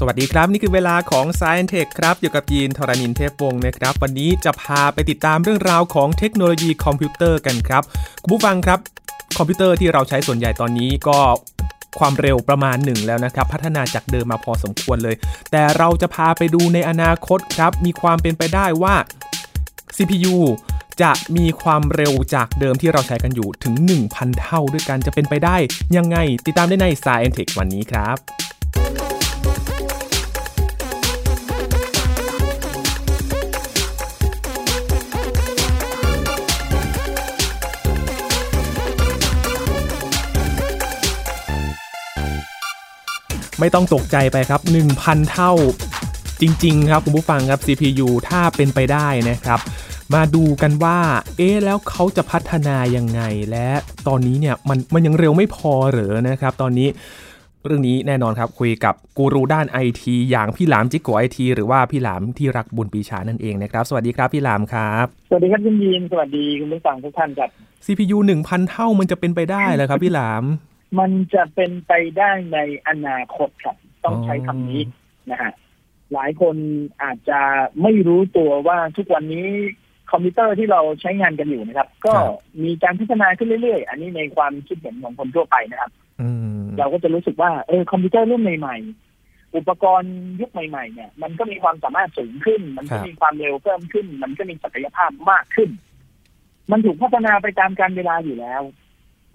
สวัสดีครับ นี่คือเวลาของ Science Tech ครับ อยู่กับยีนทรณินเทพวงศ์นะครับ วันนี้จะพาไปติดตามเรื่องราวของเทคโนโลยีคอมพิวเตอร์กันครับคุณผู้ฟังครับ คอมพิวเตอร์ที่เราใช้ส่วนใหญ่ตอนนี้ก็ความเร็วประมาณหนึ่งแล้วนะครับ พัฒนาจากเดิมมาพอสมควรเลย แต่เราจะพาไปดูในอนาคตครับ มีความเป็นไปได้ว่า CPU จะมีความเร็วจากเดิมที่เราใช้กันอยู่ถึง 1,000 เท่าด้วยกันจะเป็นไปได้ยังไง ติดตามได้ใน Science Tech วันนี้ครับ ไม่ต้องตกใจไปครับ 1,000 เท่าจริง ๆ ครับ คุณผู้ฟังครับ CPU ถ้าเป็นไปได้นะครับมาดูกันว่า เอ๊ะ แล้วเขาจะพัฒนายังไง และตอนนี้เนี่ย มันมันยังเร็วไม่พอเหรอนะครับ ตอนนี้เรื่องนี้แน่นอนครับ คุยกับกูรูด้านไอทีอย่างพี่หลามจิกโกไอทีหรือว่าพี่หลามที่รักบุญปีชานั่นเองนะครับ สวัสดีครับพี่หลามครับ สวัสดีครับคุณยีนสวัสดีคุณผู้ฟังทุกท่านครับ CPU 1,000 เท่ามันจะเป็นไปได้เหรอครับพี่หลาม มันจะเป็นไปได้ในอนาคตครับ ต้องใช้อ๋อคำนี้นะฮะหลายคนอาจจะไม่รู้ตัวว่าทุกวันนี้คอมพิวเตอร์ที่เราใช้งานกันอยู่นะครับ ก็มีการพัฒนาขึ้นเรื่อยๆ อันนี้ในความคิดเห็นของคนทั่วไปนะครับอืมเราก็จะรู้สึกว่าเออคอมพิวเตอร์รุ่นใหม่ ๆ อุปกรณ์ยุคใหม่ ๆ เนี่ย มันก็มีความสามารถสูงขึ้น มันก็มีความเร็วเพิ่มขึ้น มันก็มีศักยภาพมากขึ้น มันถูกพัฒนาไปตามกาลเวลาอยู่แล้ว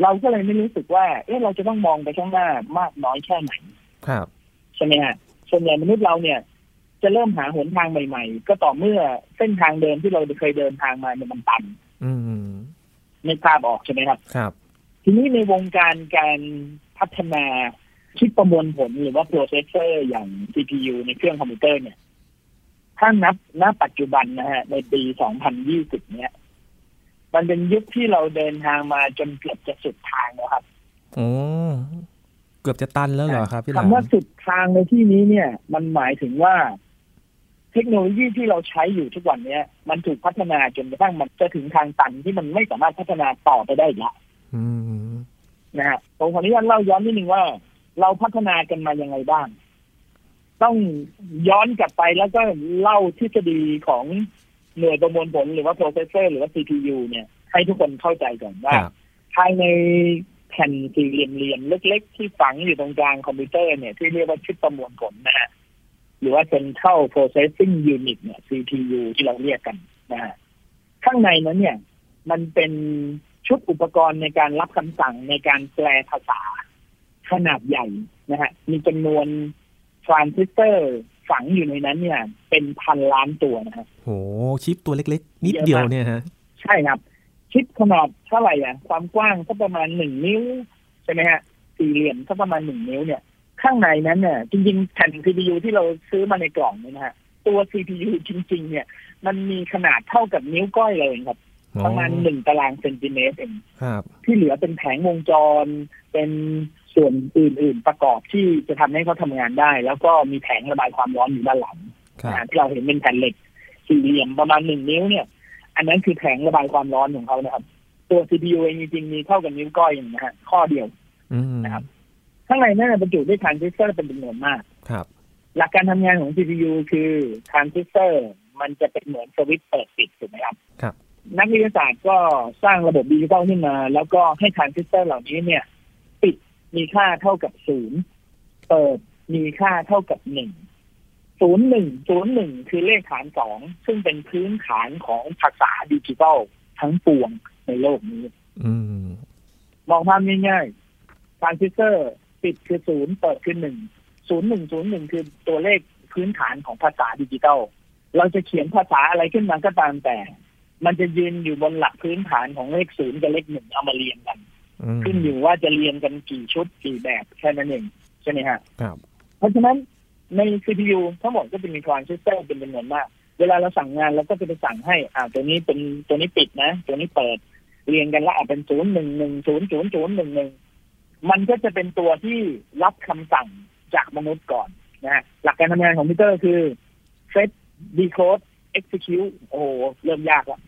เราก็เลยไม่รู้สึกว่า เออเราจะต้องมองไปข้างหน้ามากน้อยแค่ไหน ครับใช่ไหมฮะส่วนใหญ่มนุษย์เราเนี่ย จะเริ่มหาหนทางใหม่ ๆ ก็ต่อเมื่อเส้นทางเดิมที่เราเคยเดินทางมาเนี่ยมันตัน อืมนึกภาพออกใช่ไหมครับ ครับ ทีนี้ในวงการการพัฒนาชิปประมวลผลหรือว่า processor อย่าง CPU ในเครื่องคอมพิวเตอร์เนี่ย ถ้านับณปัจจุบันนะฮะ ในปี 2020 เนี่ย มันเป็นยุคที่เราเดินทางมาจนเกือบจะสุดทางแล้วครับโอ้เกือบจะตันแล้วเหรอครับพี่หลามคำว่าสุดทางในที่นี้เนี่ย มันหมายถึงว่าเทคโนโลยีที่เราใช้อยู่ทุกวันเนี้ย มันถูกพัฒนาจนกระทั่งมันจะถึงทางตันที่มันไม่สามารถพัฒนาต่อไปได้อีกแล้วอืมนะฮะผมขออนุญาตเล่าย้อนนิดนึงว่า เราพัฒนากันมายังไงบ้าง ต้องย้อนกลับไปแล้วก็เล่าทฤษฎีของ หน่วยประมวลผลหรือว่า processor หรือว่า CPU เนี่ย ให้ทุกคนเข้าใจก่อนว่า ครับ ภายในแผ่นสี่เหลี่ยมๆเล็กๆ ที่ฝังอยู่ตรงกลางคอมพิวเตอร์เนี่ยที่เรียกว่าชิปประมวลผลนะฮะหรือว่า Central Processing Unit เนี่ย CPU ที่เราเรียกกันนะฮะข้างในนั้นเนี่ย มันเป็นชุดอุปกรณ์ในการรับคำสั่งในการแปลภาษาขนาดใหญ่นะฮะมีจำนวนทรานซิสเตอร์ ฝังอยู่ในนั้นเนี่ย เป็นพันล้านตัวนะฮะโหชิปตัวเล็ก ๆ นิดเดียวเนี่ยฮะ ใช่ครับ ชิปขนาดเท่าไหร่อะ ความกว้างสักประมาณหนึ่งนิ้ว ใช่ไหมฮะ สี่เหลี่ยมสักประมาณหนึ่งนิ้วเนี่ย ข้างในนั้นเนี่ย จริงๆแผ่น CPU ที่เราซื้อมาในกล่องเนี่ยนะฮะตัว CPU จริง ๆ เนี่ย มันมีขนาดเท่ากับนิ้วก้อยเลยครับ ประมาณหนึ่งตารางเซนติเมตรเองครับที่เหลือเป็นแผงวงจร เป็นส่วนอื่น ๆ ประกอบที่จะทำให้เขาทำงานได้ แล้วก็มีแผงระบายความร้อนอยู่ด้านหลังครับนะที่เราเห็นเป็นแผ่นเหล็กสี่เหลี่ยมประมาณหนึ่งนิ้วเนี่ย อันนั้นคือแผงระบายความร้อนของเขานะครับ ตัว CPU เองจริงๆมีเท่ากับนิ้วก้อยอย่างนะฮะข้อเดียวอืมนะครับข้างในนั่นนะบรรจุด้วยทรานซิสเตอร์เป็นจำนวนมากครับ หลักการทำงานของ CPU คือทรานซิสเตอร์มันจะเป็นเหมือนสวิตช์เปิดปิดถูกไหมครับครับ นักวิทยาศาสตร์ก็สร้างระบบดิจิตอลขึ้นมา แล้วก็ให้ทรานซิสเตอร์เหล่านี้เนี่ย ปิดมีค่าเท่ากับศูนย์เปิดมีค่าเท่ากับหนึ่งศูนย์หนึ่งศูนย์หนึ่งคือเลขฐานสองซึ่งเป็นพื้นฐานของภาษาดิจิตอลทั้งปวงในโลกนี้อืมมองภาพง่ายๆทรานซิสเตอร์ปิดคือศูนย์เปิดคือหนึ่งศูนย์หนึ่งศูนย์หนึ่งคือตัวเลขพื้นฐานของภาษาดิจิตอลเราจะเขียนภาษาอะไรขึ้นมาก็ตามแต่ มันจะยืนอยู่บนหลักพื้นฐานของเลขศูนย์กับเลขหนึ่งเอามาเรียงกันอืมขึ้นอยู่ว่าจะเรียงกันกี่ชุดกี่แบบแค่นั้นเองใช่ไหมฮะครับเพราะฉะนั้นใน CPU ทั้งหมดก็จะมีทรานซิสเตอร์เป็นจำนวนมาก เวลาเราสั่งงานเราก็จะไปสั่งให้ อ่า ตัวนี้เป็นตัวนี้ปิดนะ ตัวนี้เปิด เรียงกันแล้วอะเป็นศูนย์หนึ่งหนึ่งศูนย์ศูนย์ศูนย์หนึ่งหนึ่งมันก็จะเป็นตัวที่รับคำสั่งจากมนุษย์ก่อนนะฮะหลักการทำงานของคอมพิวเตอร์คือ fetch decode execute โอ้โหเริ่มยากแล้ว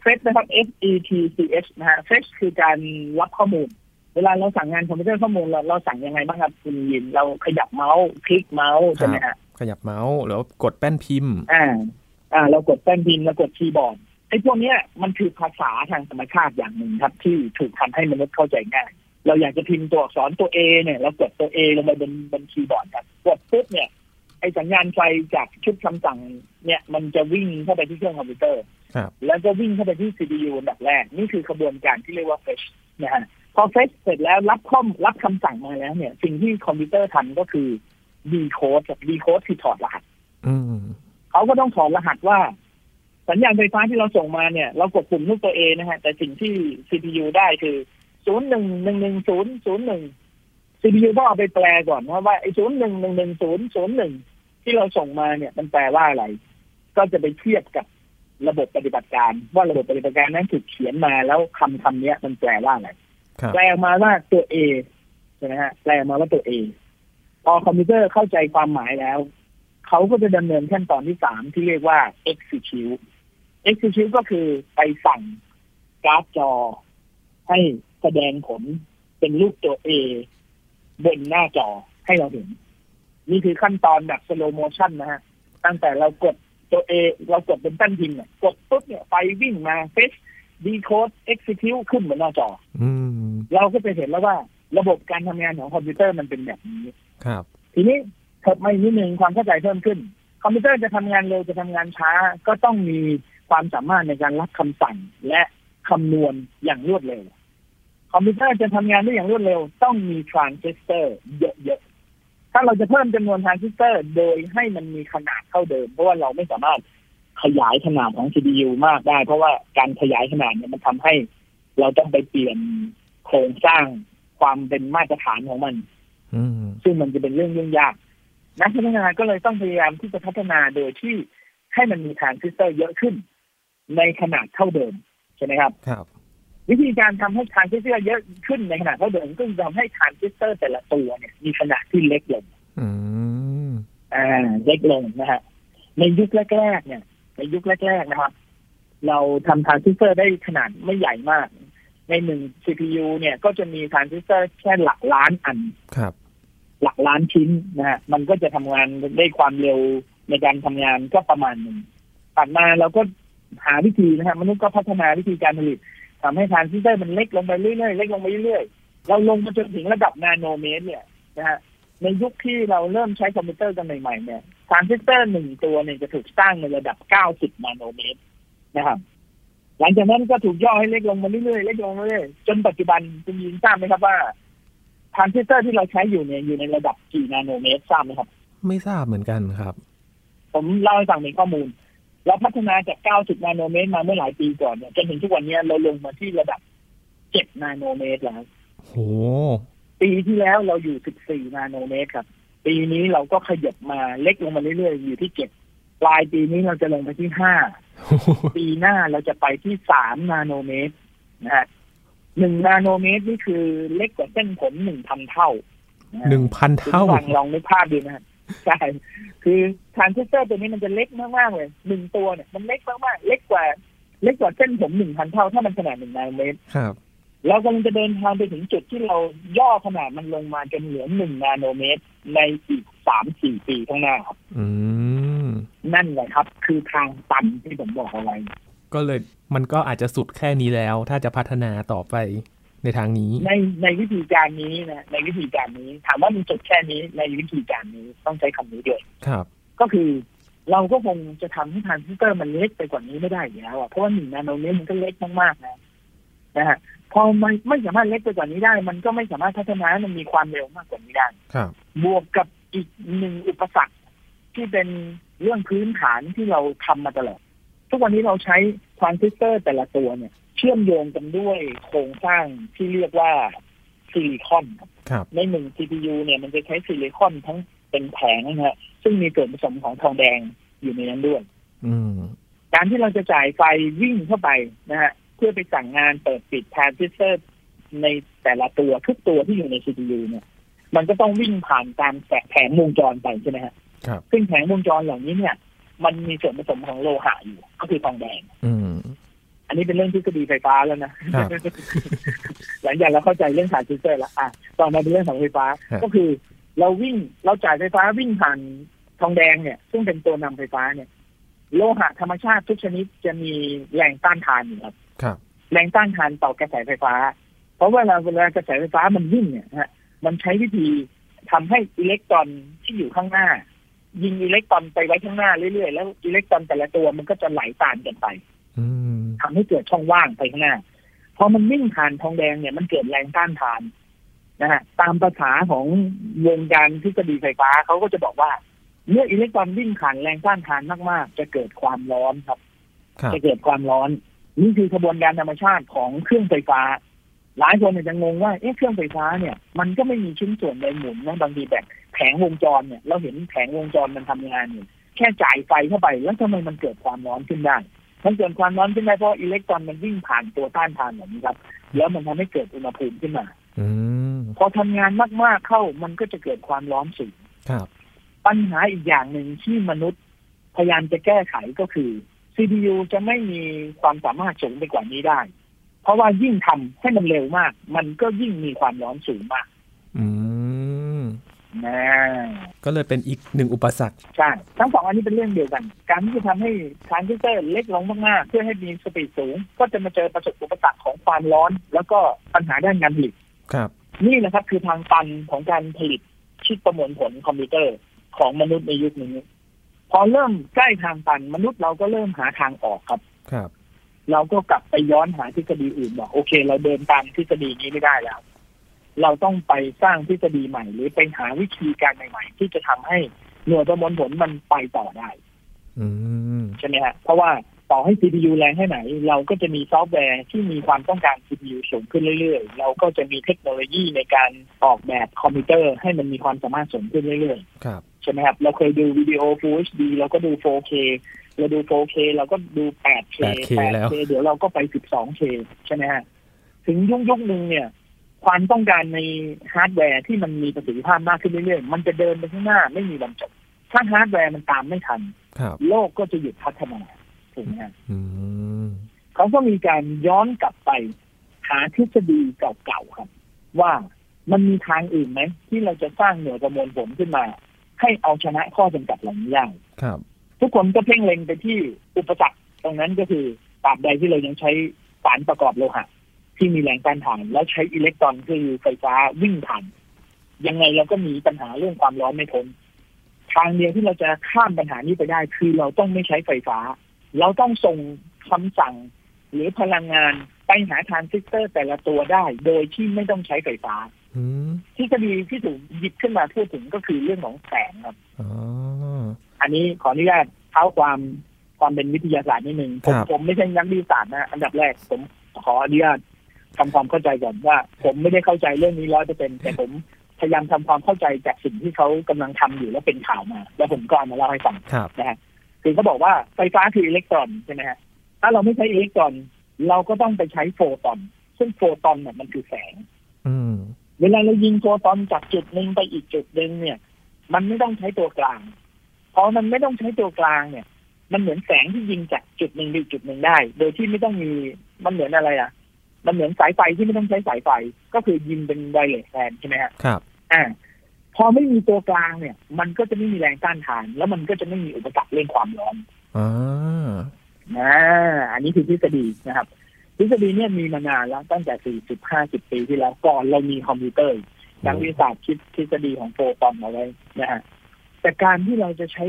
fetch นะครับ F E T C H นะฮะ fetch คือการรับข้อมูล เวลาเราสั่งงานคอมพิวเตอร์ข้อมูลเราเราสั่งยังไงบ้างครับคุณยิน เราขยับเมาส์คลิกเมาส์ใช่ไหมฮะขยับเมาส์หรือว่ากดแป้นพิมพ์ อ่า อ่า เรากดแป้นพิมพ์เรากดคีย์บอร์ดไอ้พวกเนี้ยมันคือภาษาทางธรรมชาติอย่างหนึ่งครับ ที่ถูกทำให้มนุษย์เข้าใจง่ายเราอยากจะพิมพ์ตัวอักษรตัว A เนี่ยเรากดตัว A ลงไปบนบนคีย์บอร์ดครับกดปุ๊บเนี่ย ไอ้สัญญาณไฟจากชุดคำสั่ง เนี่ยมันจะวิ่งเข้าไปที่เครื่องคอมพิวเตอร์ครับแล้วก็วิ่งเข้าไปที่ CPU อันดับแรก นี่คือกระบวนการที่เรียกว่า fetch นะฮะพอ fetch เสร็จแล้วรับข้อมรับคำสั่งมาแล้วเนี่ย สิ่งที่คอมพิวเตอร์ทำก็คือ decode กับ decode คือถอดรหัสอืมเขาก็ต้องถอดรหัสว่า สัญญาณไฟฟ้าที่เราส่งมาเนี่ย เรากดปุ่มรูปตัว A นะฮะ แต่สิ่งที่ CPU ได้คือศูนย์หนึ่งหนึ่งหนึ่งศูนย์ศูนย์หนึ่ง CPU ต้องเอาไปแปลก่อนว่าว่าไอ้ศูนย์หนึ่งหนึ่งหนึ่งศูนย์ศูนย์หนึ่ง ที่เราส่งมาเนี่ยมันแปลว่าอะไร ก็จะไปเทียบกับระบบปฏิบัติการ ว่าระบบปฏิบัติการนั้นถูกเขียนมาแล้วคำคำเนี้ย มันแปลว่าอะไรครับแปลออกมาว่าตัว A ใช่ไหมฮะแปลออกมาว่าตัว A พอคอมพิวเตอร์เข้าใจความหมายแล้ว เขาก็จะดำเนินขั้นตอนที่สามที่เรียกว่า execute execute ก็คือไปสั่งการ์ดจอ ให้แสดงผลเป็นรูปตัว A บนหน้าจอให้เราเห็น นี่คือขั้นตอนแบบ slow motion นะฮะ ตั้งแต่เรากดตัว A เรากดเป็นแป้นพิมพ์เนี่ยกดปุ๊บเนี่ยไฟวิ่งมา fetch decode execute ขึ้นบนหน้าจออืมเราก็จะเห็นแล้วว่าระบบการทำงานของคอมพิวเตอร์มันเป็นแบบนี้ ครับ ทีนี้เพิ่มมาอีกนิดนึงความเข้าใจเพิ่มขึ้น คอมพิวเตอร์จะทำงานเร็วจะทำงานช้า ก็ต้องมีความสามารถในการรับคำสั่งและคำนวณอย่างรวดเร็ว คอมพิวเตอร์จะทำงานได้อย่างรวดเร็ว ต้องมีทรานซิสเตอร์เยอะๆ ถ้าเราจะเพิ่มจำนวนทรานซิสเตอร์ โดยให้มันมีขนาดเท่าเดิม เพราะว่าเราไม่สามารถขยายขนาดของ CPU มากได้ เพราะว่าการขยายขนาดเนี่ยมันทำให้ เราต้องไปเปลี่ยนโครงสร้างความเป็นมาตรฐานของมันอืมซึ่งมันจะเป็นเรื่องยุ่งยากนักพัฒนาก็เลยต้องพยายามที่จะพัฒนาโดยที่ให้มันมีทรานซิสเตอร์เยอะขึ้น ในขนาดเท่าเดิมใช่ไหมครับครับ วิธีการทำให้ทรานซิสเตอร์เยอะขึ้นในขนาดเท่าเดิมก็จะทำให้ทรานซิสเตอร์แต่ละตัวเนี่ย มีขนาดที่เล็กลงอืมอ่าเล็กลงนะฮะในยุคแรกๆเนี่ย ในยุคแรกๆนะครับ เราทำทรานซิสเตอร์ได้ขนาดไม่ใหญ่มาก ในหนึ่ง CPU เนี่ย ก็จะมีทรานซิสเตอร์แค่หลักล้านอันครับ หลักล้านชิ้นนะฮะมันก็จะทำงานได้ความเร็วในการทำงานก็ประมาณหนึ่งตัดมาเราก็หาวิธีนะฮะมนุษย์ก็พัฒนาวิธีการผลิต ทำให้ทรานซิสเตอร์มันเล็กลงไปเรื่อยๆเล็กลงไปเรื่อยๆเราลงมาจนถึงระดับนาโนเมตรเนี่ยนะฮะในยุคที่เราเริ่มใช้คอมพิวเตอร์กันใหม่ๆเนี่ยทรานซิสเตอร์หนึ่งตัวเนี่ยจะถูกสร้างในระดับ 90 นาโนเมตรนะครับ หลังจากนั้นก็ถูกย่อให้เล็กลงมาเรื่อยๆเล็กลงมาเรื่อยๆจนปัจจุบันคุณยินทราบไหมครับว่าทรานซิสเตอร์ที่เราใช้อยู่เนี่ยอยู่ในระดับกี่นาโนเมตรทราบไหมครับ ไม่ทราบเหมือนกันครับ ผมเล่าให้ฟังเป็นข้อมูล เราพัฒนาจาก 90 นาโนเมตรมาเมื่อหลายปีก่อนเนี่ยจนถึงทุกวันนี้เราลงมาที่ระดับ 7 นาโนเมตรแล้วโหปีที่แล้วเราอยู่ 14 นาโนเมตรครับ ปีนี้เราก็ขยับมาเล็กลงมาเรื่อยๆ อยู่ที่ 7 ปลายปีนี้เราจะลงไปที่ 5 ปีหน้าเราจะไปที่ 3 นาโนเมตรนะฮะหนึ่งนาโนเมตรนี่คือเล็กกว่าเส้นผมหนึ่งพันเท่านะฮะหนึ่งพันเท่าคุณฟังลองนึกภาพดูนะฮะ ใช่ คือทรานซิสเตอร์ตัวนี้มันจะเล็กมากๆเลยหนึ่งตัวเนี่ยมันเล็กมากๆเล็กกว่า เล็กกว่าเส้นผมหนึ่งพันเท่าถ้ามันขนาดหนึ่งนาโนเมตรครับเรากำลังจะเดินทางไปถึงจุดที่เราย่อขนาดมันลงมาจนเหลือหนึ่งนาโนเมตร ในอีกสามสี่ปีข้างหน้าครับอืมนั่นแหละครับ คือทางตันที่ผมบอกเอาไว้ก็เลยมันก็อาจจะสุดแค่นี้แล้ว ถ้าจะพัฒนาต่อไป ในทางนี้ ในในวิธีการนี้นะในวิธีการนี้ ถามว่ามันจบแค่นี้ในวิธีการนี้ต้องใช้คำนี้ด้วยครับ ก็คือเราก็คงจะทำให้ทรานซิสเตอร์มันเล็กไปกว่านี้ไม่ได้อยู่แล้วอะเพราะว่าหนึ่งนาโนเมตรมันก็เล็กมากๆนะนะฮะพอมันไม่สามารถเล็กไปกว่านี้ได้ มันก็ไม่สามารถพัฒนาให้มันมีความเร็วมากกว่านี้ได้ครับบวกกับอีกหนึ่งอุปสรรคที่เป็นเรื่องพื้นฐานที่เราทำมาตลอดทุกวันนี้เราใช้ ทรานซิสเตอร์แต่ละตัวเนี่ย เชื่อมโยงกันด้วยโครงสร้างที่เรียกว่าซิลิคอนครับครับในหนึ่ง CPU เนี่ยมันจะใช้ซิลิคอนทั้งเป็นแผงนะฮะซึ่งมีส่วนผสมของทองแดงอยู่ในนั้นด้วยอืมการที่เราจะจ่ายไฟวิ่งเข้าไปนะฮะเพื่อไปสั่งงานเปิดปิดทรานซิสเตอร์ในแต่ละตัวทุกตัวที่อยู่ใน CPU เนี่ย มันก็ต้องวิ่งผ่านการแผงวงจรไปใช่ไหมฮะครับซึ่งแผงวงจรเหล่านี้เนี่ย มันมีส่วนผสมของโลหะอยู่ ก็คือทองแดง อืม อันนี้เป็นเรื่องทฤษฎีไฟฟ้าแล้วนะครับหลังจากเราเข้าใจเรื่องทรานซิสเตอร์แล้วอะต่อมาเป็นเรื่องของไฟฟ้าครับก็คือ เราวิ่งเราจ่ายไฟฟ้าวิ่งผ่านทองแดงเนี่ย ซึ่งเป็นตัวนำไฟฟ้าเนี่ย โลหะธรรมชาติทุกชนิดจะมีแรงต้านทานอยู่ครับครับ แรงต้านทานต่อกระแสไฟฟ้า เพราะเวลาเวลากระแสไฟฟ้ามันวิ่งเนี่ยนะฮะ มันใช้วิธีทำให้อิเล็กตรอนที่อยู่ข้างหน้า ยิงอิเล็กตรอนไปไว้ข้างหน้าเรื่อยๆแล้วอิเล็กตรอนแต่ละตัวมันก็จะไหลตามกันไปอืม ทำให้เกิดช่องว่างไปข้างหน้าพอมันวิ่งผ่านทองแดงเนี่ยมันเกิดแรงต้านทานนะฮะตามภาษาของวงการทฤษฎีไฟฟ้าเขาก็จะบอกว่าเมื่ออิเล็กตรอนวิ่งผ่านแรงต้านทานมากๆ จะเกิดความร้อนครับครับจะเกิดความร้อน นี่คือกระบวนการธรรมชาติของเครื่องไฟฟ้า หลายคนอาจจะงงว่าเอ๊ะเครื่องไฟฟ้าเนี่ย มันก็ไม่มีชิ้นส่วนใดหมุนนะบางทีแบบแผงวงจรเนี่ย เราเห็นแผงวงจรมันทำงานอยู่แค่จ่ายไฟเข้าไปแล้วทำไมมันเกิดความร้อนขึ้นได้ มันเกิดความร้อนขึ้นได้เพราะอิเล็กตรอนมันวิ่งผ่านตัวต้านทานแบบนี้ครับ แล้วมันทำให้เกิดอุณหภูมิขึ้นมาอืมพอทำงานมากๆเข้ามันก็จะเกิดความร้อนสูงครับ ปัญหาอีกอย่างหนึ่งที่มนุษย์พยายามจะแก้ไขก็คือ CPU จะไม่มีความสามารถสูงไปกว่านี้ได้ เพราะว่ายิ่งทำให้มันเร็วมาก มันก็ยิ่งมีความร้อนสูงมาก อืม นะก็เลยเป็นอีกหนึ่งอุปสรรคใช่ทั้งสองอันนี้เป็นเรื่องเดียวกัน การที่จะทำให้ทรานซิสเตอร์เล็กลงมากๆ เพื่อให้มี speed สูง ก็จะมาเจอประสบอุปสรรคของความร้อน แล้วก็ปัญหาด้านการผลิตครับ นี่แหละครับคือทางตันของการผลิตชิปประมวลผลคอมพิวเตอร์ของมนุษย์ในยุคนี้ พอเริ่มใกล้ทางตันมนุษย์เราก็เริ่มหาทางออกครับครับ เราก็กลับไปย้อนหาทฤษฎีอื่นบอกโอเค เราเดินตามทฤษฎีนี้ไม่ได้แล้ว เราต้องไปสร้างทฤษฎีใหม่ หรือไปหาวิธีการใหม่ ๆ ที่จะทำให้หน่วยประมวลผลมันไปต่อได้อืมใช่ไหมฮะเพราะว่าต่อให้ CPU แรงแค่ไหน เราก็จะมีซอฟต์แวร์ที่มีความต้องการ CPU สูงขึ้นเรื่อยๆ เราก็จะมีเทคโนโลยีในการออกแบบคอมพิวเตอร์ให้มันมีความสามารถสูงขึ้นเรื่อยๆครับใช่ไหมครับ เราเคยดูวิดีโอ Full HD เราก็ดู 4K เราดู 4K เราก็ดู 8K 8K แล้ว 8K เดี๋ยวเราก็ไป 12K ใช่ไหมฮะ ถึงยุคยุคหนึ่งเนี่ย ความต้องการในฮาร์ดแวร์ที่มันมีประสิทธิภาพมากขึ้นเรื่อยๆ มันจะเดินไปข้างหน้าไม่มีวันจบ ถ้าฮาร์ดแวร์มันตามไม่ทันครับโลกก็จะหยุดพัฒนาถูกไหมฮะอืมเขาก็มีการย้อนกลับไป หาทฤษฎีเก่าๆครับ ว่ามันมีทางอื่นไหม ที่เราจะสร้างหน่วยประมวลผลขึ้นมา ให้เอาชนะข้อจำกัดเหล่านี้ได้ครับทุกคนก็เพ่งเล็งไปที่อุปสรรคตรงนั้นก็คือตราบใดที่เรายังใช้สารประกอบโลหะ ที่มีแรงต้านทานแล้วใช้อิเล็กตรอนคือไฟฟ้าวิ่งผ่านยังไงเราก็มีปัญหาเรื่องความร้อนไม่พ้นทางเดียวที่เราจะข้ามปัญหานี้ไปได้ คือเราต้องไม่ใช้ไฟฟ้า เราต้องส่งคำสั่ง หรือพลังงานไปหาทรานซิสเตอร์แต่ละตัวได้ โดยที่ไม่ต้องใช้ไฟฟ้าอืมทฤษฎีที่ถูกหยิบขึ้นมาพูดถึงก็คือเรื่องของแสงครับอ๋ออันนี้ขออนุญาตเท้าความความเป็นวิทยาศาสตร์นิดนึงผมครับผมไม่ใช่นักวิทยาศาสตร์นะ อันดับแรกผมขออนุญาต ทำความเข้าใจก่อนว่า ผมไม่ได้เข้าใจเรื่องนี้ร้อยเปอร์เซ็นแต่ผมพยายามทำความเข้าใจจากสิ่งที่เขากำลังทำอยู่แล้วเป็นข่าวมา แล้วผมก็เอามาเล่าให้ฟังครับนะฮะคือเขาบอกว่าไฟฟ้าคืออิเล็กตรอนใช่ไหมฮะถ้าเราไม่ใช้อิเล็กตรอน เราก็ต้องไปใช้โฟตอน ซึ่งโฟตอนเนี่ยมันคือแสง อืมเวลาเรายิงโฟตอนจากจุดหนึ่งไปอีกจุดหนึ่งเนี่ย มันไม่ต้องใช้ตัวกลางพอมันไม่ต้องใช้ตัวกลางเนี่ย มันเหมือนแสงที่ยิงจากจุดหนึ่งไปอีกจุดหนึ่งได้ โดยที่ไม่ต้องมีมันเหมือนอะไรอะ มันเหมือนสายไฟที่ไม่ต้องใช้สายไฟ ก็คือยิงเป็น wireless แทนใช่ไหมฮะครับอ่าพอไม่มีตัวกลางเนี่ย มันก็จะไม่มีแรงต้านทาน แล้วมันก็จะไม่มีอุปสรรคเรื่องความร้อนอ่าอ่าอันนี้คือทฤษฎีนะครับ ทฤษฎีเนี่ยมีมานานแล้วตั้งแต่สี่สิบห้าสิบปีที่แล้วก่อนเรามีคอมพิวเตอร์นักวิทยาศาสตร์คิดทฤษฎีของโฟตอนเอาไว้นะฮะแต่การที่เราจะใช้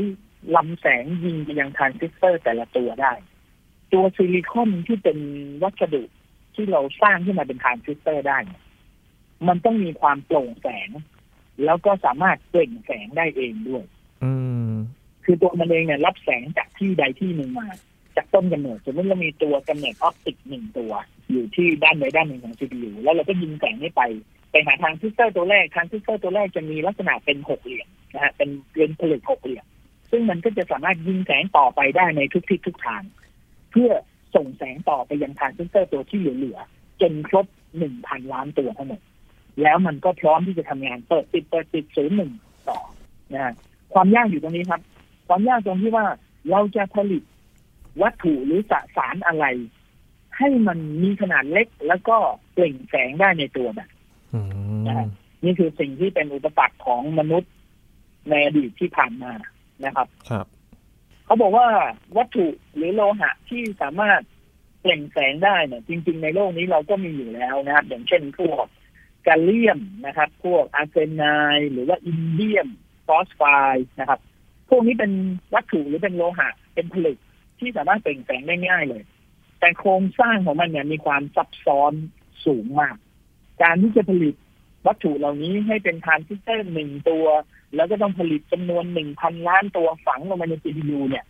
ลำแสงยิงไปยังทรานซิสเตอร์แต่ละตัวได้ ตัวซิลิคอนที่เป็นวัสดุ ที่เราสร้างขึ้นมาเป็นทรานซิสเตอร์ได้เนี่ยมันต้องมีความโปร่งแสง แล้วก็สามารถเปล่งแสงได้เองด้วย อืมคือตัวมันเองเนี่ยรับแสงจากที่ใดที่หนึ่งมา จากต้นกำเนิดสมมติเรามีตัวกำเนิด optic หนึ่งตัว อยู่ที่ด้านใดด้านหนึ่งของ CPU แล้วเราก็ยิงแสงนี้ไปไปหาทรานซิสเตอร์ตัวแรกทรานซิสเตอร์ตัวแรกจะมีลักษณะเป็นหกเหลี่ยมนะฮะเป็นเป็นผลึกหกเหลี่ยมซึ่งมันก็จะสามารถยิงแสงต่อไปได้ในทุกทิศทุกทาง เพื่อ ส่งแสงต่อไปยังทรานซิสเตอร์ตัวที่เหลือๆจนครบหนึ่งพันล้านตัวทั้งหมดแล้วมันก็พร้อมที่จะทำงานเปิดปิดเปิดปิดศูนย์หนึ่งต่อนะฮะความยากอยู่ตรงนี้ครับ ความยากตรงที่ว่าเราจะผลิตวัตถุหรือสสารอะไร ให้มันมีขนาดเล็กแล้วก็เปล่งแสงได้ในตัวแบบอืมนี่คือสิ่งที่เป็นอุปสรรคของมนุษย์ในอดีตที่ผ่านมานะครับ ครับ เขาบอกว่าวัตถุหรือโลหะที่สามารถเปล่งแสงได้เนี่ย จริง ๆ ในโลกนี้เราก็มีอยู่แล้วนะครับ อย่างเช่นพวกกาเลียมนะครับ พวกอาร์เซไนหรือว่าอินเดียมฟอสไฟด์นะครับ พวกนี้เป็นวัตถุหรือเป็นโลหะ เป็นผลึกที่สามารถเปล่งแสงได้ง่ายเลย แต่โครงสร้างของมันเนี่ยมีความซับซ้อนสูงมาก การที่จะผลิตวัตถุเหล่านี้ให้เป็นทรานซิสเตอร์หนึ่งตัว แล้วก็ต้องผลิตจำนวนหนึ่งพันล้านตัวฝังลงไปใน CPU เนี่ย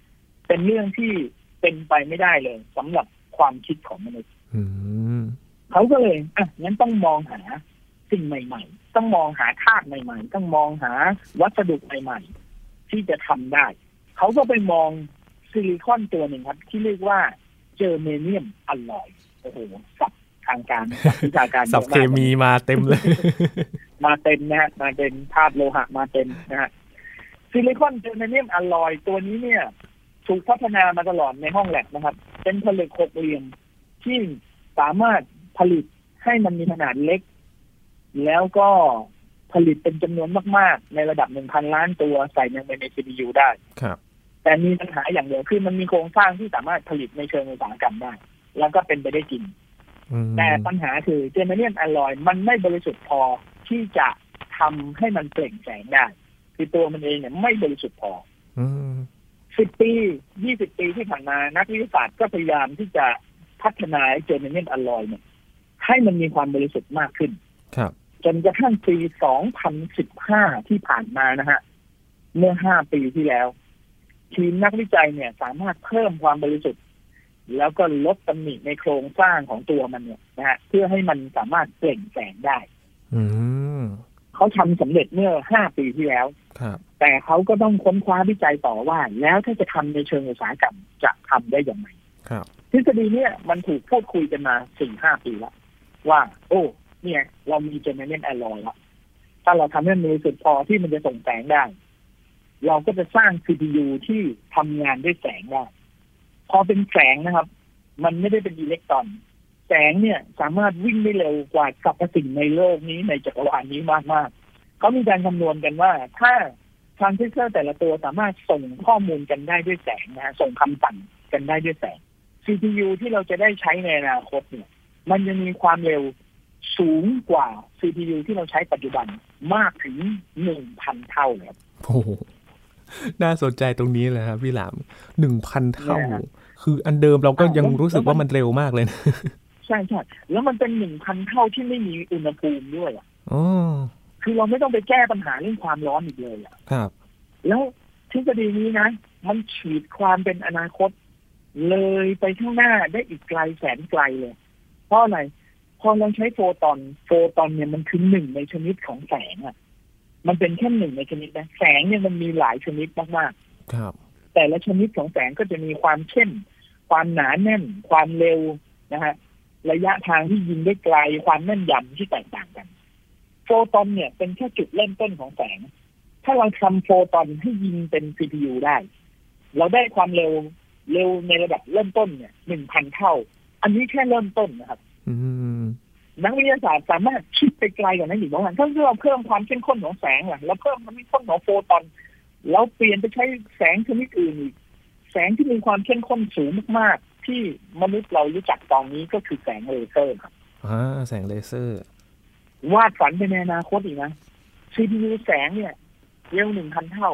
เป็นเรื่องที่เป็นไปไม่ได้เลยสำหรับความคิดของมนุษย์อืมเขาก็เลยอะงั้นต้องมองหาสิ่งใหม่ ๆ ต้องมองหาธาตุใหม่ ๆ ต้องมองหาวัสดุใหม่ ๆ ที่จะทำได้ เขาก็ไปมองซิลิคอนตัวหนึ่งครับ ที่เรียกว่าgermanium alloy โอ้โหศัพท์ทางการศัพท์วิชาการศัพท์เคมีมาเต็มเลย มาเต็มนะฮะมาเป็นธาตุโลหะมาเต็มนะฮะ silicon germanium alloy ตัวนี้เนี่ยถูกพัฒนามาตลอดในห้องแลบนะครับ เป็นผลึกหกเหลี่ยมที่สามารถผลิตให้มันมีขนาดเล็ก แล้วก็ผลิตเป็นจำนวนมาก ๆ ในระดับหนึ่งพันล้านตัวใส่ในใน CPU ได้ครับ แต่มีปัญหาอย่างเดียวคือมันมีโครงสร้างที่สามารถผลิตในเชิงอุตสาหกรรมได้ แล้วก็เป็นไปได้จริงอืมแต่ปัญหาคือ germanium alloy มันไม่บริสุทธิ์พอ ที่จะทำให้มันเปล่งแสงได้ คือตัวมันเองเนี่ยไม่บริสุทธิ์พออืมสิบปียี่สิบปีที่ผ่านมานักวิทยาศาสตร์ก็พยายามที่จะพัฒนาไอ้ germanium alloy เนี่ย ให้มันมีความบริสุทธิ์มากขึ้น ครับ จนกระทั่งปี 2015 ที่ผ่านมานะฮะ เมื่อ 5 ปีที่แล้ว ทีมนักวิจัยเนี่ย สามารถเพิ่มความบริสุทธิ์ แล้วก็ลดตำหนิในโครงสร้างของตัวมันเนี่ยนะฮะเพื่อให้มันสามารถเปล่งแสงได้อืม เขาทำสำเร็จเมื่อ5ปีที่แล้วครับแต่เขาก็ต้องค้นคว้าวิจัยต่อว่า แล้วถ้าจะทำในเชิงอุตสาหกรรมจะทำได้อย่างไรครับทฤษฎีเนี่ยมันถูกพูดคุยกันมาสี่ห้าปีแล้วว่า โอ้ เนี่ย เรามีเจเนเรนแอลลอยแล้วถ้าเราทำให้มันบริสุทธิ์พอที่มันจะส่งแสงได้ เราก็จะสร้าง CPU ที่ทำงานด้วยแสงได้พอเป็นแสงนะครับ มันไม่ได้เป็นอิเล็กตรอนแสงเนี่ยสามารถวิ่งได้เร็วกว่าสรรพสิ่งในโลกนี้ในจักรวาลนี้มากๆเขามีการคำนวณกันว่า ถ้าทรานซิสเตอร์แต่ละตัวสามารถส่งข้อมูลกันได้ด้วยแสงนะฮะส่งคำสั่งกันได้ด้วยแสง CPU ที่เราจะได้ใช้ในอนาคตเนี่ย มันจะมีความเร็วสูงกว่า CPU ที่เราใช้ปัจจุบันมากถึงหนึ่งพันเท่าเลยครับโอ้โหน่าสนใจตรงนี้เลยครับพี่หลามหนึ่งพันเท่าเนี่ยฮะคืออันเดิมเราก็อ้าวยังแล้วรู้สึกแล้วว่ามัมันนเร็วมากเลยนะใช่ใช่แล้วมันเป็นหนึ่งพันเท่าที่ไม่มีอุณหภูมิด้วยอะอ๋อคือเราไม่ต้องไปแก้ปัญหาเรื่องความร้อนอีกเลยอะครับ แล้วทฤษฎีนี้นะ มันฉีดความเป็นอนาคต เลยไปข้างหน้าได้อีกไกลแสนไกลเลย เพราะอะไรพอเราใช้โฟตอนโฟตอนเนี่ยมันคือหนึ่งในชนิดของแสงอะมันเป็นแค่หนึ่งในชนิดนะแสงเนี่ยมันมีหลายชนิดมากๆครับ แต่ละชนิดของแสงก็จะมีความเข้มความหนาแน่น ความเร็วนะฮะ ระยะทางที่ยิงได้ไกลความแม่นยำที่แตกต่างกัน โฟตอนเนี่ยเป็นแค่จุดเริ่มต้นของแสง ถ้าเราทำโฟตอนให้ยิงเป็น CPU ได้ เราได้ความเร็วเร็วในระดับเริ่มต้นเนี่ยหนึ่งพันเท่า อันนี้แค่เริ่มต้นนะครับอืมนักวิทยาศาสตร์สามารถคิดไปไกลกว่านั้นอีกว่าถ้าเราเพิ่มความเข้มข้นของแสงล่ะแล้วเพิ่มความเข้มข้นของโฟตอนแล้วเปลี่ยนไปใช้แสงชนิดอื่นอีกแสงที่มีความเข้มข้นสูงมากๆ ที่มนุษย์เรารู้จักตอนนี้ก็คือแสงเลเซอร์ครับอ่าแสงเลเซอร์ วาดฝันไปในอนาคตอีกนะ CPU แสงเนี่ยเร็วหนึ่งพันเท่า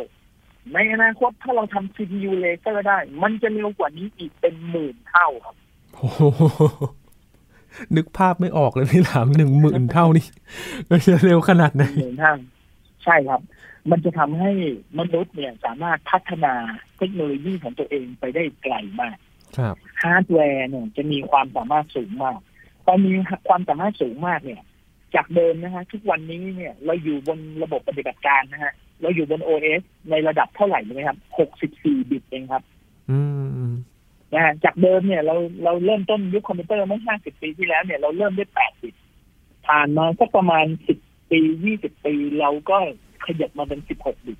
ในอนาคตถ้าเราทำ CPU เลเซอร์ได้ มันจะเร็วกว่านี้อีกเป็นหมื่นเท่าครับโอ้โหนึกภาพไม่ออกเลยพี่หลามหนึ่งหมื่นเท่านี่มันจะเร็วขนาดไหนหมื่นเท่าใช่ครับ มันจะทำให้มนุษย์เนี่ยสามารถพัฒนาเทคโนโลยีของตัวเองไปได้ไกลมาก ครับ ฮาร์ดแวร์เนี่ยจะมีความสามารถสูงมาก ตอนนี้ความสามารถสูงมากเนี่ย จากเดิมนะฮะทุกวันนี้เนี่ยเราอยู่บนระบบปฏิบัติการนะฮะเราอยู่บน OS ในระดับเท่าไหร่รู้ไหมครับ64บิตเองครับ อืมนะฮะจากเดิมเนี่ยเราเราเริ่มต้นยุคคอมพิวเตอร์เมื่อ50ปีที่แล้วเนี่ยเราเริ่มด้วย8บิตผ่านมาสักประมาณ10ปี20ปี เราก็ขยับมาเป็น16บิต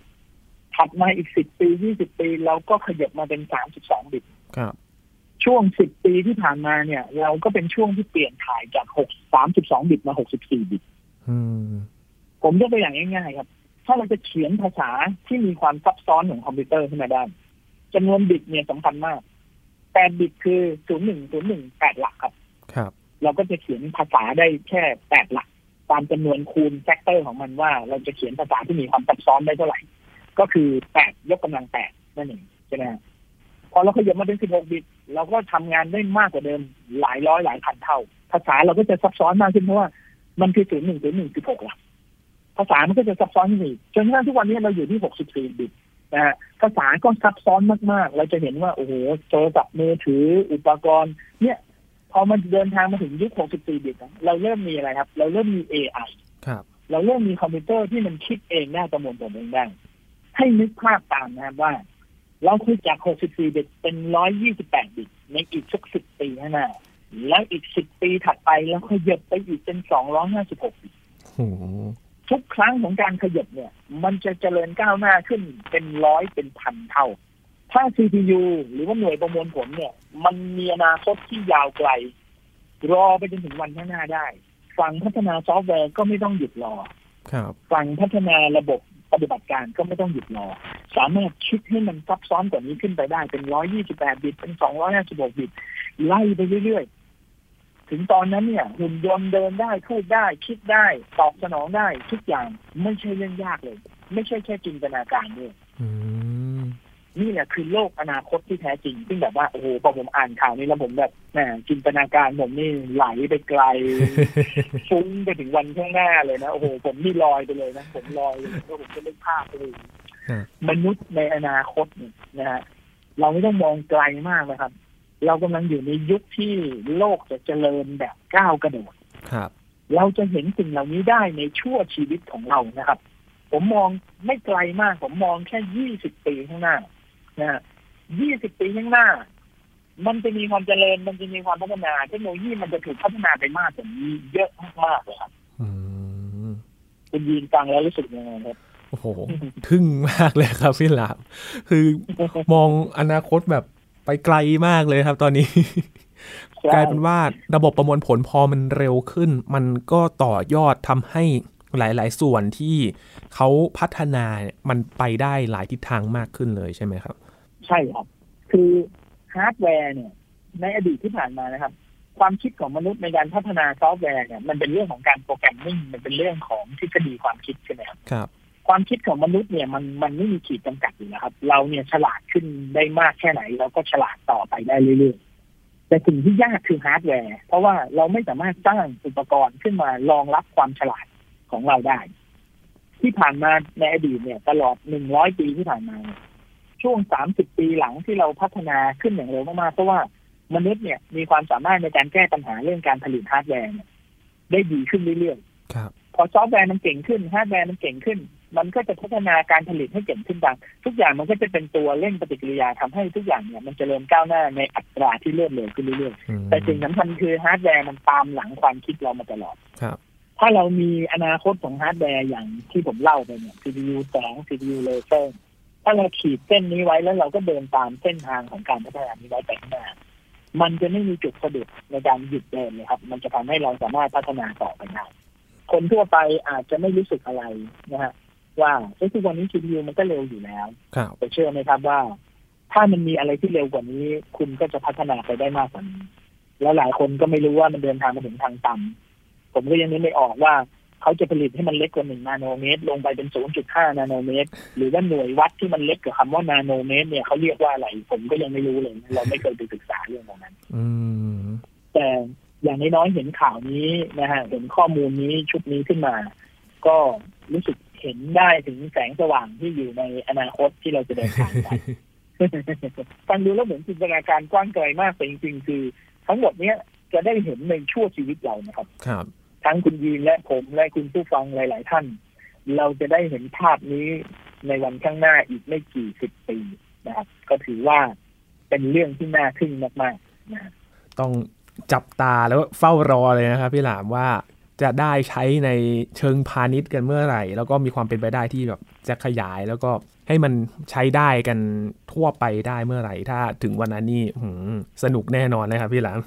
ถัดมาอีก10ปี20ปี เราก็ขยับมาเป็น32บิตครับ ช่วงสิบปีที่ผ่านมาเนี่ย เราก็เป็นช่วงที่เปลี่ยนถ่ายจากหกสามสิบสองบิตมาหกสิบสี่บิตอืมผมยกตัวอย่างง่ายๆครับ ถ้าเราจะเขียนภาษาที่มีความซับซ้อนของคอมพิวเตอร์ขึ้นมาได้จำนวนบิตเนี่ยสำคัญมากแปดบิตคือศูนย์หนึ่งศูนย์หนึ่งแปดหลักครับ ครับ เราก็จะเขียนภาษาได้แค่แปดหลัก ตามจำนวนคูณ factor ของมันว่า เราจะเขียนภาษาที่มีความซับซ้อนได้เท่าไหร่ ก็คือแปดยกกำลังแปดนั่นเองใช่ไหมฮะพ อเราขยับมาเป็นสิบหกบิต เราก็ทำงานได้มากกว่าเดิมหลายร้อยหลายพันเท่า ภาษาเราก็จะซับซ้อนมากขึ้นเพราะว่ามันคือศูนย์หนึ่งศูนย์หนึ่งสิบหกหลักภาษามันก็จะซับซ้อนขึ้นอีกจนกระทั่งทุกวันนี้เราอยู่ที่หกสิบสี่บิตนะฮะภาษาก็ซับซ้อนมากๆ เราจะเห็นว่าโอ้โหโทรศัพท์มือถืออุปกรณ์ เนี่ยพอมันเดินทางมาถึงยุค 64 บิตอะเราเริ่มมีอะไรครับ เราเริ่มมี AI ครับ เราเริ่มมีคอมพิวเตอร์ที่มันคิดเองได้ประมวลผลเองได้ให้นึกภาพตามนะครับว่า เราขยับจาก 64 บิตเป็น 128 บิตในอีกสักสิบปีข้างหน้า แล้วอีก 10 ปีถัดไปแล้วขยับไปอีกเป็น 256 บิตโอ้โหทุกครั้งของการขยับเนี่ย มันจะเจริญก้าวหน้าขึ้นเป็นร้อยเป็นพันเท่า ถ้า CPU หรือว่าหน่วยประมวลผลเนี่ย มันมีอนาคตที่ยาวไกล รอไปจนถึงวันข้างหน้าได้ ฝั่งพัฒนาซอฟต์แวร์ก็ไม่ต้องหยุดรอ ครับ ฝั่งพัฒนาระบบปฏิบัติการก็ไม่ต้องหยุดรอ สามารถคิดให้มันซับซ้อนกว่านี้ขึ้นไปได้เป็น128บิตเป็น256บิตไล่ไปเรื่อยๆ ถึงตอนนั้นเนี่ยหุ่นยนต์เดินได้พูดได้ คิดได้ ตอบสนองได้ ทุกอย่างไม่ใช่เรื่องยากเลย ไม่ใช่แค่จินตนาการด้วยอืมนี่แหละคือโลกอนาคตที่แท้จริง ซึ่งแบบว่าโอ้โหพอผมอ่านข่าวนี้แล้วผมแบบแหมจินตนาการผมนี่ไหลไปไกลฟุ้งไปถึงวันข้างหน้าเลยนะโอ้โหผมนี่ลอยไปเลยนะผมลอยเลยแล้วผมจะเล่นภาพไปเลยครับ มนุษย์ในอนาคตเนี่ยนะฮะเราไม่ต้องมองไกลมากนะครับ เรากำลังอยู่ในยุคที่โลกจะเจริญแบบก้าวกระโดดครับ เราจะเห็นสิ่งเหล่านี้ได้ในชั่วชีวิตของเรานะครับ ผมมองไม่ไกลมาก ผมมองแค่ยี่สิบปีข้างหน้านะยี่สิบปีข้างหน้า มันจะมีความเจริญมันจะมีความพัฒนาเทคโนโลยีมันจะถูกพัฒนาไปมากกว่านี้เยอะมากๆเลยครับอืมคุณยีนฟังแล้วรู้สึกยังไงครับ โอ้โห ทึ่งมากเลยครับพี่หลามคือมองอนาคตแบบไปไกลมากเลยครับตอนนี้ กลายเป็นว่าระบบประมวลผลพอมันเร็วขึ้น มันก็ต่อยอดทำให้หลาย ๆ ส่วนที่เขาพัฒนาเนี่ยมันไปได้หลายทิศทางมากขึ้นเลยใช่ไหมครับ ใช่ครับ คือฮาร์ดแวร์เนี่ย ในอดีตที่ผ่านมานะครับ ความคิดของมนุษย์ในการพัฒนาซอฟต์แวร์เนี่ยมันเป็นเรื่องของการ programming มันเป็นเรื่องของทฤษฎีความคิดใช่ไหมครับครับ ความคิดของมนุษย์เนี่ยมันมันไม่มีขีดจำกัดอยู่แล้วครับ เราเนี่ยฉลาดขึ้นได้มากแค่ไหน เราก็ฉลาดต่อไปได้เรื่อยๆแต่สิ่งที่ยากคือฮาร์ดแวร์เพราะว่าเราไม่สามารถสร้างอุปกรณ์ขึ้นมารองรับความฉลาดของเราได้ ที่ผ่านมาในอดีตเนี่ย ตลอดหนึ่งร้อยปีที่ผ่านมา ช่วงสามสิบปีหลังที่เราพัฒนาขึ้นอย่างเร็วมากๆเพราะว่ามนุษย์เนี่ยมีความสามารถในการแก้ปัญหาเรื่องการผลิตฮาร์ดแวร์ได้ดีขึ้นเรื่อยๆครับ พอซอฟต์แวร์มันเก่งขึ้นฮาร์ดแวร์มันเก่งขึ้น มันก็จะพัฒนาการผลิตให้เก่งขึ้นตามทุกอย่างมันก็จะเป็นตัวเร่งปฏิกิริยาทำให้ทุกอย่างเนี่ยมันเจริญก้าวหน้าในอัตราที่เรื่อยเร็วขึ้นเรื่อยอืมๆแต่สิ่งสำคัญคือฮาร์ดแวร์มันตามหลังความคิดเรามาตลอดครับถ้าเรามีอนาคตของฮาร์ดแวร์อย่างที่ผมเล่าไปเนี่ย CPU แสง CPU เลเซอร์ถ้าเราขีดเส้นนี้ไว้แล้วเราก็เดินตามเส้นทางของการพัฒนานี้ไว้ไปข้างหน้ามันจะไม่มีจุดสะดุดในการหยุดเดินเลยครับ มันจะทำให้เราสามารถพัฒนาต่อไปได้ คนทั่วไปอาจจะไม่รู้สึกอะไรนะฮะว่าเอ้ยทุกวันนี้ CPU มันก็เร็วอยู่แล้วครับแต่เชื่อไหมครับว่า ถ้ามันมีอะไรที่เร็วกว่านี้ คุณก็จะพัฒนาไปได้มากกว่านี้ แล้วหลายคนก็ไม่รู้ว่ามันเดินทางมาถึงทางต่ำผมก็ยังนึกไม่ออกว่าเขาจะผลิตให้มันเล็กกว่าหนึ่งนาโนเมตร ลงไปเป็น0.5นาโนเมตร หรือว่าหน่วยวัดที่มันเล็กกว่าคำว่านาโนเมตร เนี่ยเขาเรียกว่าอะไร ผมก็ยังไม่รู้เลย เราไม่เคยไปศึกษาเรื่องตรงนั้นอืมแต่ อย่างน้อยๆเห็นข่าวนี้นะฮะเห็นข้อมูลนี้ชุดนี้ขึ้นมา ก็รู้สึกเห็นได้ถึงแสงสว่างที่อยู่ในอนาคตที่เราจะเดินทางไปฟังดูแล้วเหมือนจินตนาการกว้างไกลมากแต่จริงๆ คือ ทั้งหมดเนี้ยจะได้เห็นในชั่วชีวิตเรานะครับ ครับ ทั้งคุณยีนและผมและคุณผู้ฟังหลาย ๆ ท่าน เราจะได้เห็นภาพนี้ในวันข้างหน้าอีกไม่กี่สิบปีนะครับ ก็ถือว่าเป็นเรื่องที่น่าทึ่งมากๆนะต้อง จับตาแล้วเฝ้ารอเลยนะครับพี่หลามว่าจะได้ใช้ในเชิงพาณิชย์กันเมื่อไหร่ แล้วก็มีความเป็นไปได้ที่แบบจะขยายแล้วก็ให้มันใช้ได้กันทั่วไปได้เมื่อไหร่ ถ้าถึงวันนั้นนี่สนุกแน่นอนนะครับพี่หลาม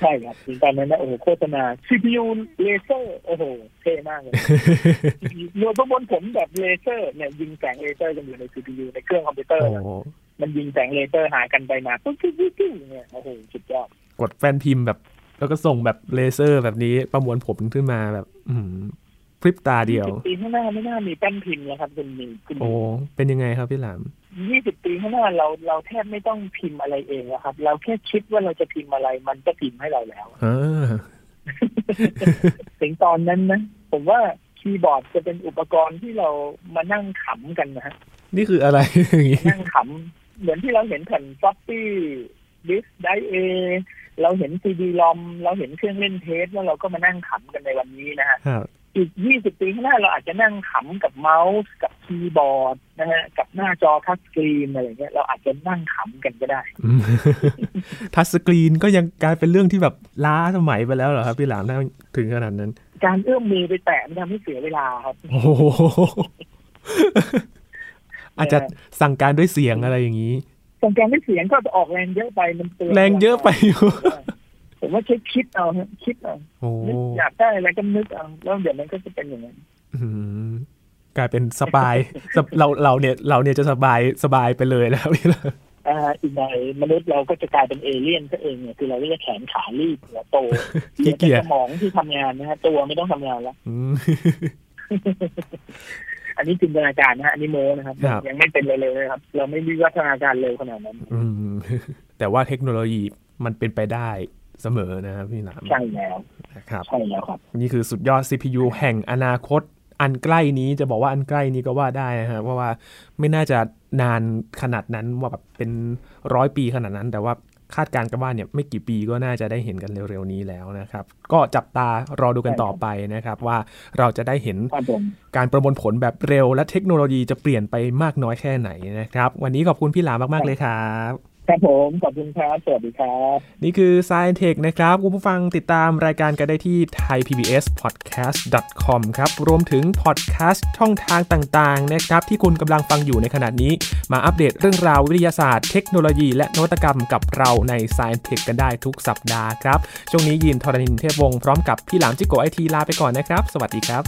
ใช่ครับตอนนั้นนะโอ้โหโฆษณา CPU เลเซอร์โอ้โหเท่มากเลยหน่วยประมวลผลแบบเลเซอร์เนี่ยยิงแสงเลเซอร์กันอยู่ใน CPU ในเครื่องคอมพิวเตอร์มันยิงแสงเลเซอร์หากันไปมาปุ๊บปุ๊บปุ๊บเนี่ยโอ้โหสุดยอด กดแป้นพิมพ์แบบ แล้วก็ส่งแบบเลเซอร์แบบนี้ประมวลผลขึ้นมาแบบ อือพริบตาเดียวปีข้างหน้าไม่น่ามีแป้นพิมพ์แล้วครับคุณมีคุณโอ้เป็นยังไงครับพี่หลามยี่สิบปีข้างหน้าเราเราแทบไม่ต้องพิมพ์อะไรเองแล้วครับ เราแค่คิดว่าเราจะพิมพ์อะไร มันก็พิมพ์ให้เราแล้วถึงตอนนั้นนะผมว่าคีย์บอร์ดจะเป็นอุปกรณ์ที่เรามานั่งขำกันนะฮะนี่คืออะไรนั่งขำเหมือนที่เราเห็นแผ่น floppy disk drive เออเราเห็น CD-ROM เราเห็นเครื่องเล่นเทปแล้วเราก็มานั่งขำกันในวันนี้นะฮะอีกยี่สิบปีข้างหน้าเราอาจจะนั่งขำกับเมาส์กับคีย์บอร์ดนะฮะกับหน้าจอ touch screen อะไรเงี้ยเราอาจจะนั่งขำกันก็ได้ทัชสกรีนก็ยังกลายเป็นเรื่องที่แบบล้าสมัยไปแล้วเหรอครับ พี่หลามถ้าถึงขนาดนั้น การเอื้อมมือไปแตะมันทำให้เสียเวลาครับ โอ้อาจจะสั่งการด้วยเสียงอะไรอย่างนี้ สั่งการด้วยเสียงก็จะออกแรงเยอะไปมันเตือนแรงเยอะไปอยู่ผมว่าใช้คิดเอาฮะคิดเอาอยากได้อะไรก็นึกเอาแล้วเดี๋ยวมันก็จะเป็นอย่างนั้นกลายเป็นสบายเราเราเนี่ยเราเนี่ยจะสบายสบายไปเลยแล้วพี่ละอ่าอีกหน่อยมนุษย์เราก็จะกลายเป็นเอเลี่ยนซะเองเนี่ยคือเราก็จะแขนขาลีบหัวโตขี้เกียจสมองที่ทำงานนะฮะตัวไม่ต้องทำงานแล้ว อันนี้จินตนาการนะฮะอันนี้โมนะครับ ยังไม่เป็นเลยเลยครับ เราไม่มีวัฒนาการเร็วขนาดนั้นแต่ว่าเทคโนโลยีมันเป็นไปได้เสมอนะครับพี่หนามใช่แล้วนะครับ ใช่แล้วครับ นี่คือสุดยอด CPU แห่งอนาคต อันใกล้นี้จะบอกว่าอันใกล้นี้ก็ว่าได้นะครับเพราะว่าไม่น่าจะนานขนาดนั้นว่าแบบเป็นร้อยปีขนาดนั้น แต่ว่า คาดการณ์กันว่าเนี่ยไม่กี่ปีก็น่าจะได้เห็นกันเร็วๆนี้แล้วนะครับ ก็จับตารอดูกันต่อไปนะครับ ว่าเราจะได้เห็นการประมวลผลแบบเร็ว และเทคโนโลยีจะเปลี่ยนไปมากน้อยแค่ไหนนะครับ วันนี้ขอบคุณพี่หลามากๆเลยครับ ครับผมขอบคุณครับสวัสดีครับ นี่คือ Science Tech นะครับ คุณผู้ฟังติดตามรายการกันได้ที่ thaipbspodcast.com ครับ รวมถึงพอดแคสต์ช่องทางต่างๆนะครับ ที่คุณกำลังฟังอยู่ในขณะนี้ มาอัปเดตเรื่องราววิทยาศาสตร์เทคโนโลยี และนวัตกรรมกับเราใน Science Tech กันได้ทุกสัปดาห์ครับ ช่วงนี้ยินทรณินเทพวงศ์พร้อมกับพี่หลามจิโกไอทีลาไปก่อนนะครับ สวัสดีครับ